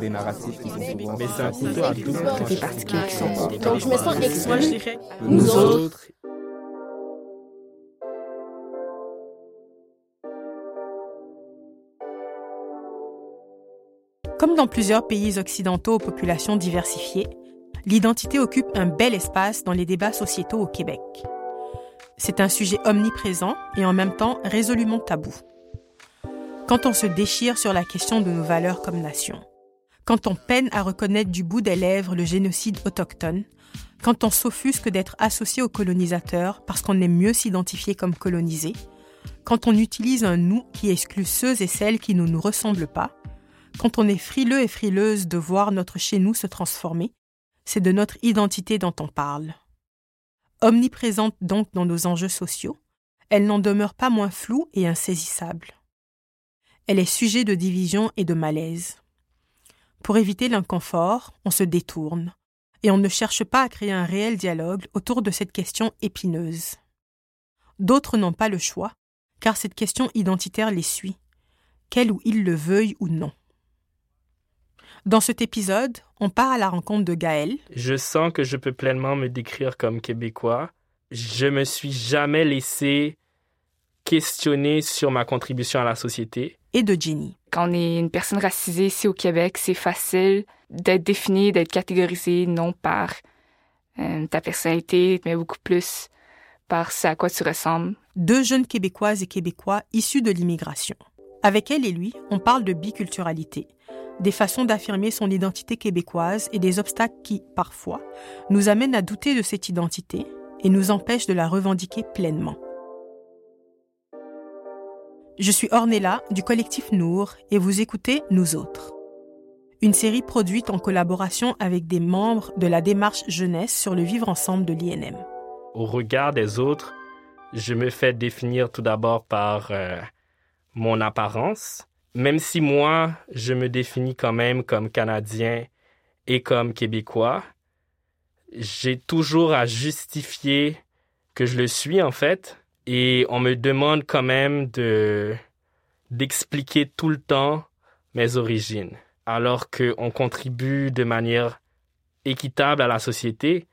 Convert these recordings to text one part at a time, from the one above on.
Des narratifs qui sont souvent... Mais c'est un couteau à double Des particuliers qui sont pas. Donc, je me sens exclue. Moi, je dirais, Nous autres. Comme dans plusieurs pays occidentaux aux populations diversifiées, l'identité occupe un bel espace dans les débats sociétaux au Québec. C'est un sujet omniprésent et en même temps résolument tabou. Quand on se déchire sur la question de nos valeurs comme nation, quand on peine à reconnaître du bout des lèvres le génocide autochtone, quand on s'offusque d'être associé aux colonisateurs parce qu'on aime mieux s'identifier comme colonisé, quand on utilise un nous qui exclut ceux et celles qui ne nous ressemblent pas, quand on est frileux et frileuse de voir notre chez nous se transformer, c'est de notre identité dont on parle. Omniprésente donc dans nos enjeux sociaux, elle n'en demeure pas moins floue et insaisissable. Elle est sujet de division et de malaise. Pour éviter l'inconfort, on se détourne, et on ne cherche pas à créer un réel dialogue autour de cette question épineuse. D'autres n'ont pas le choix, car cette question identitaire les suit, qu'elle ou il le veuille ou non. Dans cet épisode, on part à la rencontre de Gaël, je sens que je peux pleinement me décrire comme québécois. Je me suis jamais laissé questionner sur ma contribution à la société. Et de Jenny. Quand on est une personne racisée ici au Québec, c'est facile d'être défini, d'être catégorisé non par euh, ta personnalité, mais beaucoup plus par ce à quoi tu ressembles. deux jeunes Québécoises et Québécois issus de l'immigration. Avec elle et lui, on parle de biculturalité, des façons d'affirmer son identité québécoise et des obstacles qui, parfois, nous amènent à douter de cette identité et nous empêchent de la revendiquer pleinement. Je suis Ornella du collectif Nour et vous écoutez Nous autres. Une série produite en collaboration avec des membres de la démarche jeunesse sur le vivre ensemble de l'INM. Au regard des autres, je me fais définir tout d'abord par euh, mon apparence. Même si moi, je me définis quand même comme Canadien et comme Québécois, j'ai toujours à justifier que je le suis en fait. Et on me demande quand même de d'expliquer tout le temps mes origines, alors qu'on contribue de manière équitable à la société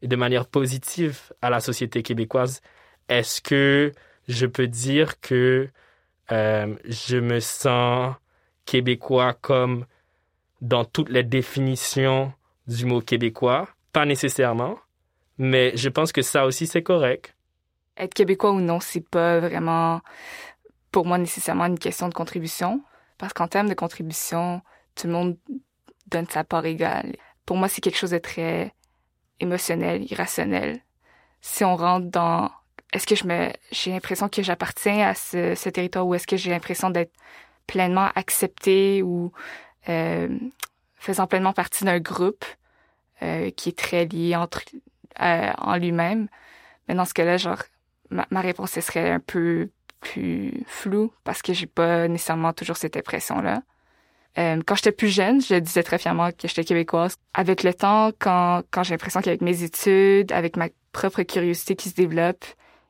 et de manière positive à la société québécoise. Est-ce que je peux dire que euh, je me sens québécois comme dans toutes les définitions du mot québécois? Pas nécessairement, mais je pense que ça aussi c'est correct. Être québécois ou non, c'est pas vraiment pour moi nécessairement une question de contribution, parce qu'en termes de contribution, tout le monde donne sa part égale. Pour moi, c'est quelque chose de très émotionnel, irrationnel. Si on rentre dans est-ce que je me j'ai l'impression que j'appartiens à ce, ce territoire ou est-ce que j'ai l'impression d'être pleinement accepté ou euh, faisant pleinement partie d'un groupe euh, qui est très lié entre euh, en lui-même. Mais dans ce cas-là, genre ma, réponse serait un peu plus floue parce que j'ai pas nécessairement toujours cette impression-là. Euh, quand j'étais plus jeune, je disais très fièrement que j'étais québécoise. Avec le temps, quand, j'ai l'impression qu'avec mes études, avec ma propre curiosité qui se développe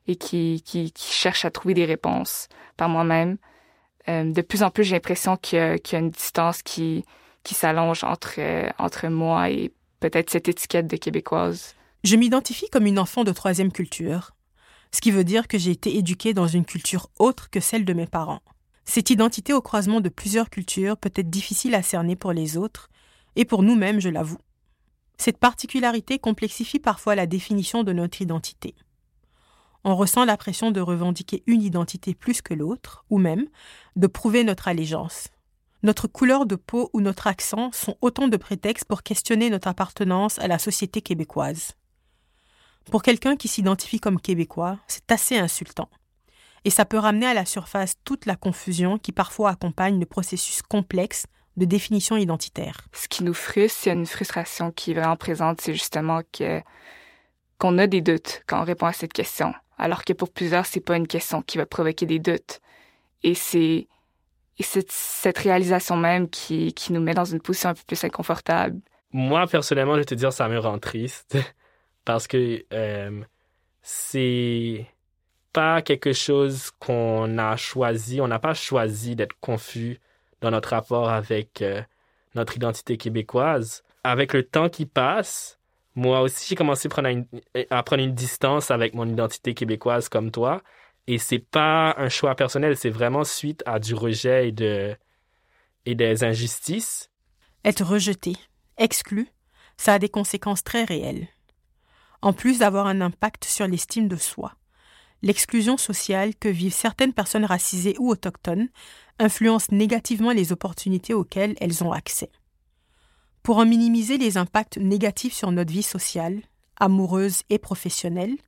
et qui, cherche à trouver des réponses par moi-même, euh, de plus en plus j'ai l'impression qu'il y, a- une distance qui, qui s'allonge entre, euh, entre moi et peut-être cette étiquette de québécoise. Je m'identifie comme une enfant de troisième culture, ce qui veut dire que j'ai été éduquée dans une culture autre que celle de mes parents. Cette identité au croisement de plusieurs cultures peut être difficile à cerner pour les autres, et pour nous-mêmes, je l'avoue. Cette particularité complexifie parfois la définition de notre identité. On ressent la pression de revendiquer une identité plus que l'autre, ou même de prouver notre allégeance. Notre couleur de peau ou notre accent sont autant de prétextes pour questionner notre appartenance à la société québécoise. Pour quelqu'un qui s'identifie comme québécois, c'est assez insultant. Et ça peut ramener à la surface toute la confusion qui parfois accompagne le processus complexe de définition identitaire. ce qui nous frustre, c'est une frustration qui est vraiment présente, c'est justement que qu'on a des doutes quand on répond à cette question, alors que pour plusieurs, c'est pas une question qui va provoquer des doutes. Et c'est et c'est cette réalisation même qui, qui nous met dans une position un peu plus inconfortable. Moi, personnellement, je vais te dire, ça me rend triste parce que euh, c'est pas quelque chose qu'on a choisi. On n'a pas choisi d'être confus dans notre rapport avec euh, notre identité québécoise. Avec le temps qui passe, moi aussi, j'ai commencé à prendre, une, distance avec mon identité québécoise comme toi. Et c'est pas un choix personnel, c'est vraiment suite à du rejet et des injustices. Être rejeté, exclu, ça a des conséquences très réelles. En plus d'avoir un impact sur l'estime de soi, l'exclusion sociale que vivent certaines personnes racisées ou autochtones influence négativement les opportunités auxquelles elles ont accès. Pour en minimiser les impacts négatifs sur notre vie sociale, amoureuse et professionnelle,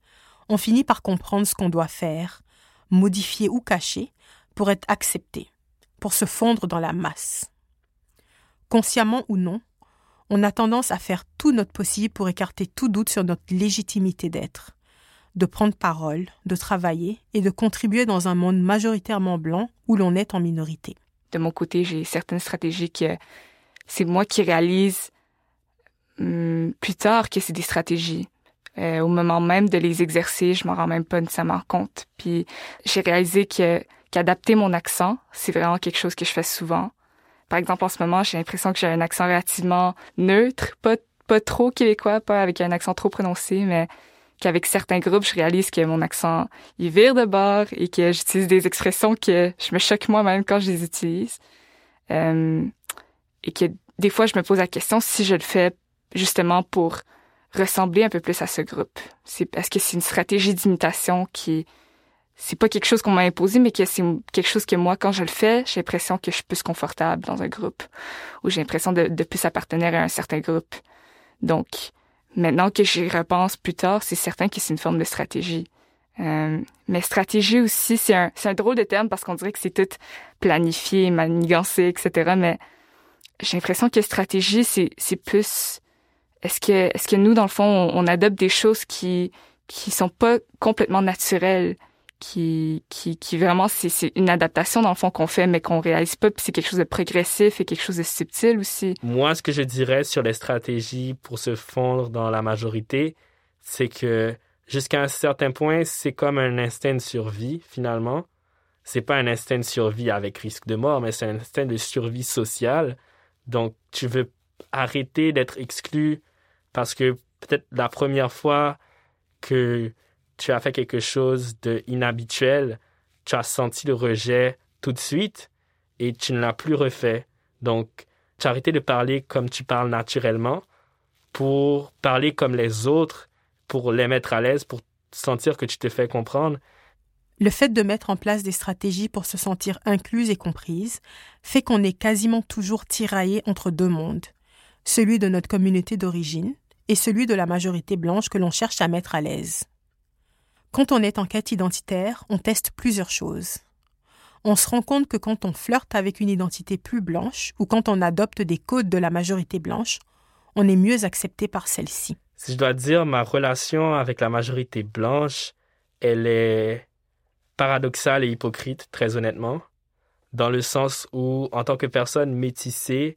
on finit par comprendre ce qu'on doit faire, modifier ou cacher, pour être accepté, pour se fondre dans la masse. Consciemment ou non, on a tendance à faire tout notre possible pour écarter tout doute sur notre légitimité d'être, de prendre parole, de travailler et de contribuer dans un monde majoritairement blanc où l'on est en minorité. De mon côté, j'ai certaines stratégies que c'est moi qui réalise hum, plus tard que c'est des stratégies. Euh, au moment même de les exercer, je m'en rends même pas nécessairement compte. Puis j'ai réalisé que qu'adapter mon accent, c'est vraiment quelque chose que je fais souvent. Par exemple, en ce moment, j'ai l'impression que j'ai un accent relativement neutre, pas pas trop québécois, pas avec un accent trop prononcé, mais qu'avec certains groupes, je réalise que mon accent il vire de bord et que j'utilise des expressions que je me choque moi-même quand je les utilise. Euh, et que des fois, je me pose la question si je le fais justement pour ressembler un peu plus à ce groupe. C'est parce que c'est une stratégie d'imitation qui c'est pas quelque chose qu'on m'a imposé, mais que c'est quelque chose que moi, quand je le fais, j'ai l'impression que je suis plus confortable dans un groupe, ou j'ai l'impression de, de plus appartenir à un certain groupe. Donc, maintenant que j'y repense plus tard, c'est certain que c'est une forme de stratégie. Euh, mais stratégie aussi, c'est un, un drôle de terme parce qu'on dirait que c'est tout planifié, manigancé, etc. Mais j'ai l'impression que stratégie, c'est, c'est plus, est-ce que, est-ce que nous, dans le fond, on, on adopte des choses qui, qui sont pas complètement naturelles, qui, qui, qui vraiment, c'est, une adaptation, dans le fond, qu'on fait, mais qu'on réalise pas, puis c'est quelque chose de progressif et quelque chose de subtil aussi. Moi, ce que je dirais sur les stratégies pour se fondre dans la majorité, c'est que jusqu'à un certain point, c'est comme un instinct de survie, finalement. C'est pas un instinct de survie avec risque de mort, mais c'est un instinct de survie sociale. Donc, tu veux arrêter d'être exclu parce que peut-être la première fois que tu as fait quelque chose d'inhabituel, tu as senti le rejet tout de suite et tu ne l'as plus refait. Donc, tu as arrêté de parler comme tu parles naturellement pour parler comme les autres, pour les mettre à l'aise, pour sentir que tu te fais comprendre. Le fait de mettre en place des stratégies pour se sentir incluse et comprise fait qu'on est quasiment toujours tiraillé entre deux mondes, celui de notre communauté d'origine et celui de la majorité blanche que l'on cherche à mettre à l'aise. Quand on est en quête identitaire, on teste plusieurs choses. On se rend compte que quand on flirte avec une identité plus blanche ou quand on adopte des codes de la majorité blanche, on est mieux accepté par celle-ci. Si je dois dire, ma relation avec la majorité blanche, elle est paradoxale et hypocrite, très honnêtement, dans le sens où, en tant que personne métissée,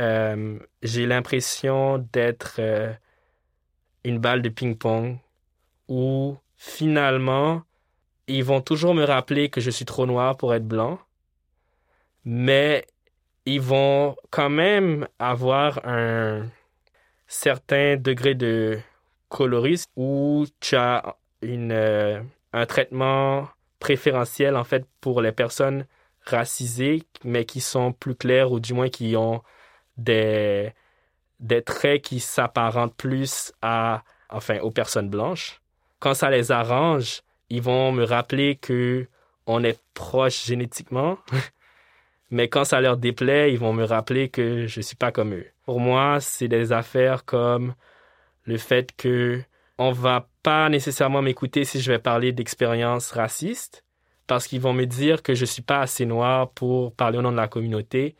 euh, j'ai l'impression d'être euh, une balle de ping-pong où finalement, ils vont toujours me rappeler que je suis trop noir pour être blanc, mais ils vont quand même avoir un certain degré de colorisme où tu as une, euh, un traitement préférentiel en fait pour les personnes racisées, mais qui sont plus claires ou du moins qui ont des, des traits qui s'apparentent plus à, enfin, aux personnes blanches. Quand ça les arrange, ils vont me rappeler que on est proche génétiquement. Mais quand ça leur déplaît, ils vont me rappeler que je suis pas comme eux. Pour moi, c'est des affaires comme le fait que on va pas nécessairement m'écouter si je vais parler d'expériences racistes parce qu'ils vont me dire que je suis pas assez noir pour parler au nom de la communauté,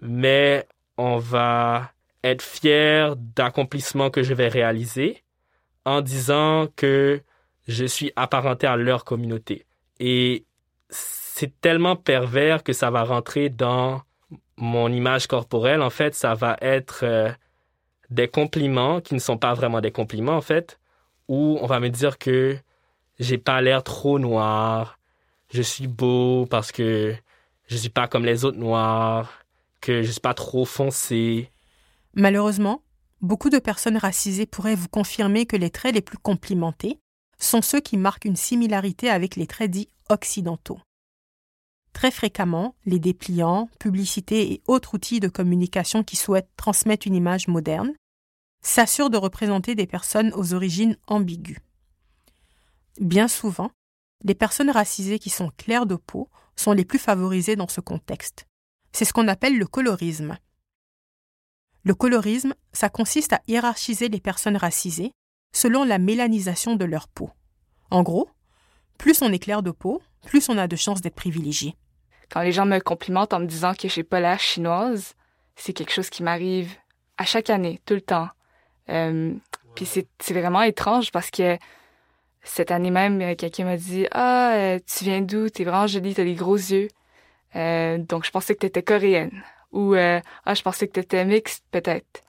mais on va être fier d'accomplissements que je vais réaliser en disant que je suis apparenté à leur communauté. Et c'est tellement pervers que ça va rentrer dans mon image corporelle. En fait, ça va être euh, des compliments qui ne sont pas vraiment des compliments, en fait, où on va me dire que j'ai pas l'air trop noir, je suis beau parce que je suis pas comme les autres noirs, que je suis pas trop foncé. Malheureusement, beaucoup de personnes racisées pourraient vous confirmer que les traits les plus complimentés sont ceux qui marquent une similarité avec les traits dits occidentaux. Très fréquemment, les dépliants, publicités et autres outils de communication qui souhaitent transmettre une image moderne s'assurent de représenter des personnes aux origines ambiguës. Bien souvent, les personnes racisées qui sont claires de peau sont les plus favorisées dans ce contexte. C'est ce qu'on appelle le colorisme. Le colorisme, ça consiste à hiérarchiser les personnes racisées selon la mélanisation de leur peau. En gros, plus on est clair de peau, plus on a de chances d'être privilégié. Quand les gens me complimentent en me disant que j'ai pas l'air chinoise, c'est quelque chose qui m'arrive à chaque année, tout le temps. Euh, puis c'est vraiment étrange parce que cette année même, euh, quelqu'un m'a dit Ah, euh, tu viens d'où? T'es vraiment jolie, t'as des gros yeux. donc je pensais que t'étais coréenne. Ou Ah, je pensais que t'étais mixte, peut-être.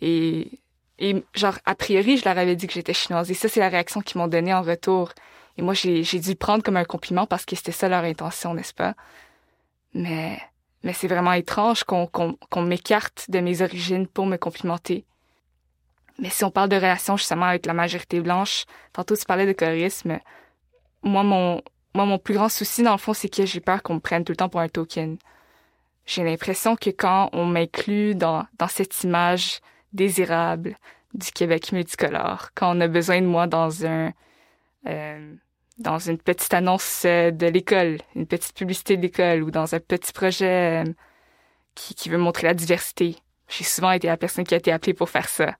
Et, et genre, a priori, je leur avais dit que j'étais chinoise. Et ça, c'est la réaction qu'ils m'ont donnée en retour. Et moi, j'ai dû le prendre comme un compliment parce que c'était ça leur intention, n'est-ce pas? Mais, mais c'est vraiment étrange qu'on qu'on m'écarte de mes origines pour me complimenter. Mais si on parle de relations justement avec la majorité blanche, tantôt tu parlais de colorisme, moi mon, moi mon plus grand souci dans le fond, c'est que j'ai peur qu'on me prenne tout le temps pour un token. J'ai l'impression que quand on m'inclut dans, dans cette image désirable du Québec multicolore, quand on a besoin de moi dans un euh, dans une petite annonce euh, de l'école, une petite publicité de l'école ou dans un petit projet euh, qui, qui veut montrer la diversité. J'ai souvent été la personne qui a été appelée pour faire ça.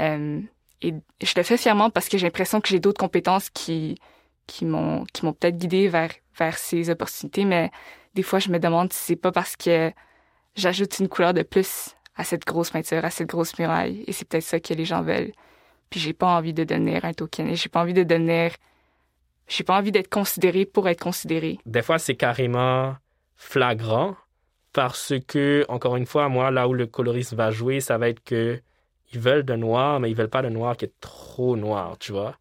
Euh, et je le fais fièrement parce que j'ai l'impression que j'ai d'autres compétences qui qui m'ont qui m'ont peut-être guidée vers vers ces opportunités, mais des fois je me demande si c'est pas parce que j'ajoute une couleur de plus à cette grosse peinture, à cette grosse muraille, et c'est peut-être ça que les gens veulent. Puis j'ai pas envie de devenir un token, j'ai pas envie de devenir j'ai pas envie d'être considéré pour être considéré. Des fois, c'est carrément flagrant parce que, encore une fois, moi, là où le coloriste va jouer, ça va être que ils veulent de noir, mais ils veulent pas de noir qui est trop noir, tu vois.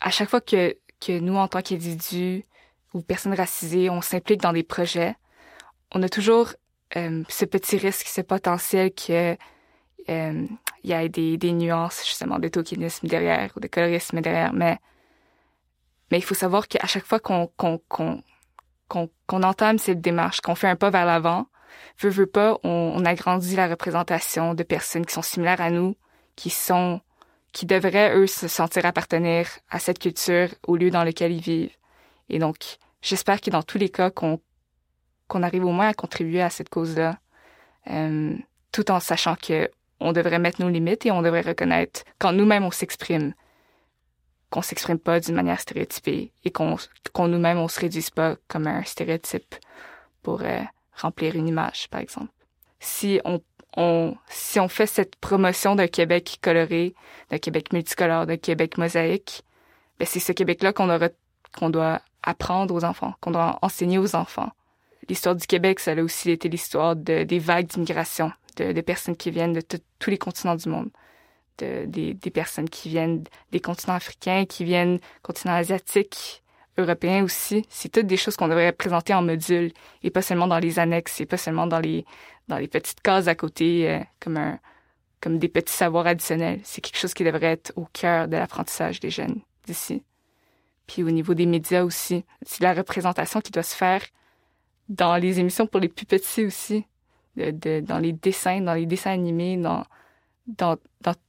À chaque fois que, que nous, en tant qu'individus ou personnes racisées, on s'implique dans des projets, on a toujours euh, ce petit risque, ce potentiel que euh, y ait des, des nuances, justement, de tokenisme derrière ou de colorisme derrière, mais mais il faut savoir qu'à chaque fois qu'on qu'on entame cette démarche, qu'on fait un pas vers l'avant, veut, veut pas, on, on, agrandit la représentation de personnes qui sont similaires à nous, qui sont, qui devraient, eux, se sentir appartenir à cette culture au lieu dans lequel ils vivent. Et donc, j'espère que dans tous les cas, qu'on arrive au moins à contribuer à cette cause-là, euh, tout en sachant que on devrait mettre nos limites et on devrait reconnaître quand nous-mêmes on s'exprime qu'on s'exprime pas d'une manière stéréotypée et qu'on nous-mêmes on se réduise pas comme un stéréotype pour euh, remplir une image, par exemple. Si on, on, si on fait cette promotion d'un Québec coloré, d'un Québec multicolore, d'un Québec mosaïque, ben c'est ce Québec-là qu'on aura, qu'on doit apprendre aux enfants, qu'on doit enseigner aux enfants. L'histoire du Québec, ça a aussi été l'histoire de, des vagues d'immigration, de, personnes qui viennent de tous les continents du monde des, personnes qui viennent des continents africains, qui viennent du continent asiatique, européen aussi. C'est toutes des choses qu'on devrait présenter en module et pas seulement dans les annexes et pas seulement dans les, dans les petites cases à côté euh, comme, comme des petits savoirs additionnels. C'est quelque chose qui devrait être au cœur de l'apprentissage des jeunes d'ici. Puis au niveau des médias aussi, c'est la représentation qui doit se faire dans les émissions pour les plus petits aussi, dans les dessins, dans les dessins animés, dans dans,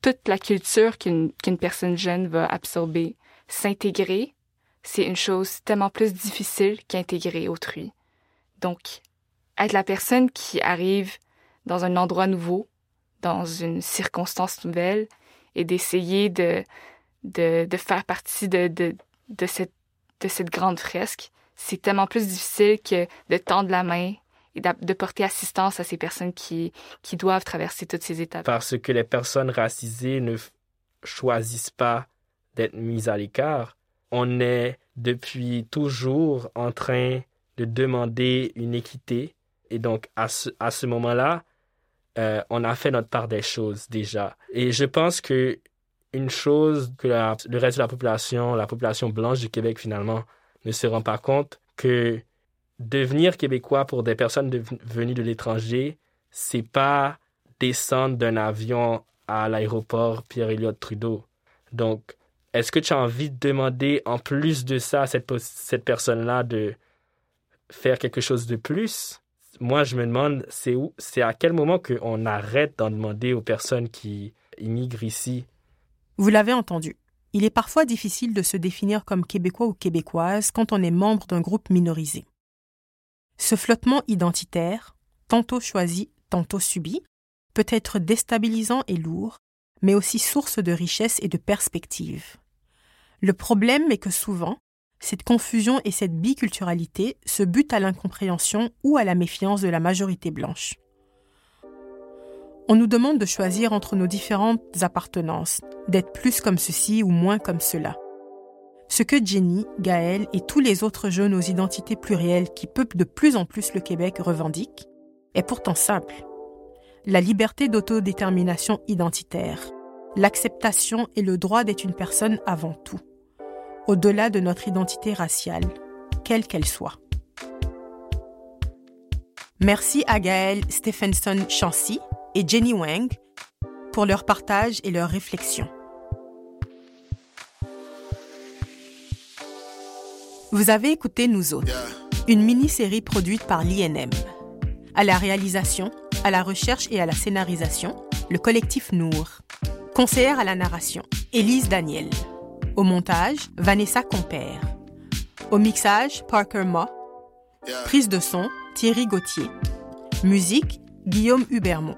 toute la culture qu'une qu'une personne jeune va absorber. S'intégrer, c'est une chose tellement plus difficile qu'intégrer autrui. Donc, être la personne qui arrive dans un endroit nouveau, dans une circonstance nouvelle, et d'essayer de, de, de faire partie de, de, cette, de cette grande fresque, c'est tellement plus difficile que de tendre la main et de porter assistance à ces personnes qui, qui doivent traverser toutes ces étapes. Parce que les personnes racisées ne choisissent pas d'être mises à l'écart. On est depuis toujours en train de demander une équité. Et donc, à ce, à ce moment-là, euh, on a fait notre part des choses déjà. Et je pense que une chose que le reste de la population, la population blanche du Québec finalement, ne se rend pas compte, que devenir québécois pour des personnes venues de l'étranger, c'est pas descendre d'un avion à l'aéroport Pierre Elliott Trudeau. Donc, est-ce que tu as envie de demander en plus de ça à cette, personne-là de faire quelque chose de plus? Moi, je me demande, c'est c'est à quel moment qu'on arrête d'en demander aux personnes qui immigrent ici? Vous l'avez entendu. Il est parfois difficile de se définir comme québécois ou québécoise quand on est membre d'un groupe minorisé. Ce flottement identitaire, tantôt choisi, tantôt subi, peut être déstabilisant et lourd, mais aussi source de richesse et de perspective. Le problème est que souvent, cette confusion et cette biculturalité se butent à l'incompréhension ou à la méfiance de la majorité blanche. On nous demande de choisir entre nos différentes appartenances, d'être plus comme ceci ou moins comme cela. Ce que Jenny, Gaël et tous les autres jeunes aux identités plurielles qui peuplent de plus en plus le Québec revendiquent est pourtant simple. La liberté d'autodétermination identitaire, l'acceptation et le droit d'être une personne avant tout, au-delà de notre identité raciale, quelle qu'elle soit. Merci à Gaël Stephenson Chancy et Jenny Wang pour leur partage et leur réflexion. Vous avez écouté Nous autres, une mini-série produite par l'INM. À la réalisation, à la recherche et à la scénarisation, le collectif Nour. Conseillère à la narration, Élise Daniel. Au montage, Vanessa Compère. Au mixage, Parker Ma. Prise de son, Thierry Gauthier. Musique, Guillaume Hubermont.